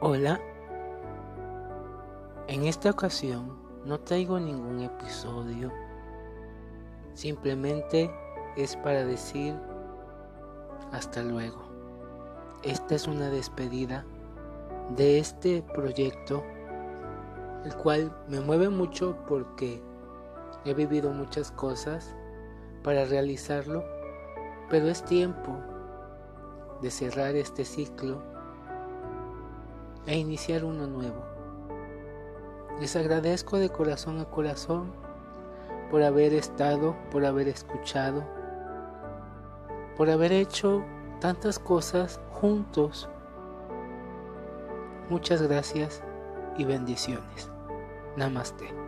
Hola, en esta ocasión no traigo ningún episodio, simplemente es para decir hasta luego. Esta es una despedida de este proyecto, el cual me mueve mucho porque he vivido muchas cosas para realizarlo, pero es tiempo de cerrar este ciclo e iniciar uno nuevo. Les agradezco de corazón a corazón por haber estado, por haber escuchado, por haber hecho tantas cosas juntos. Muchas gracias y bendiciones. Namaste.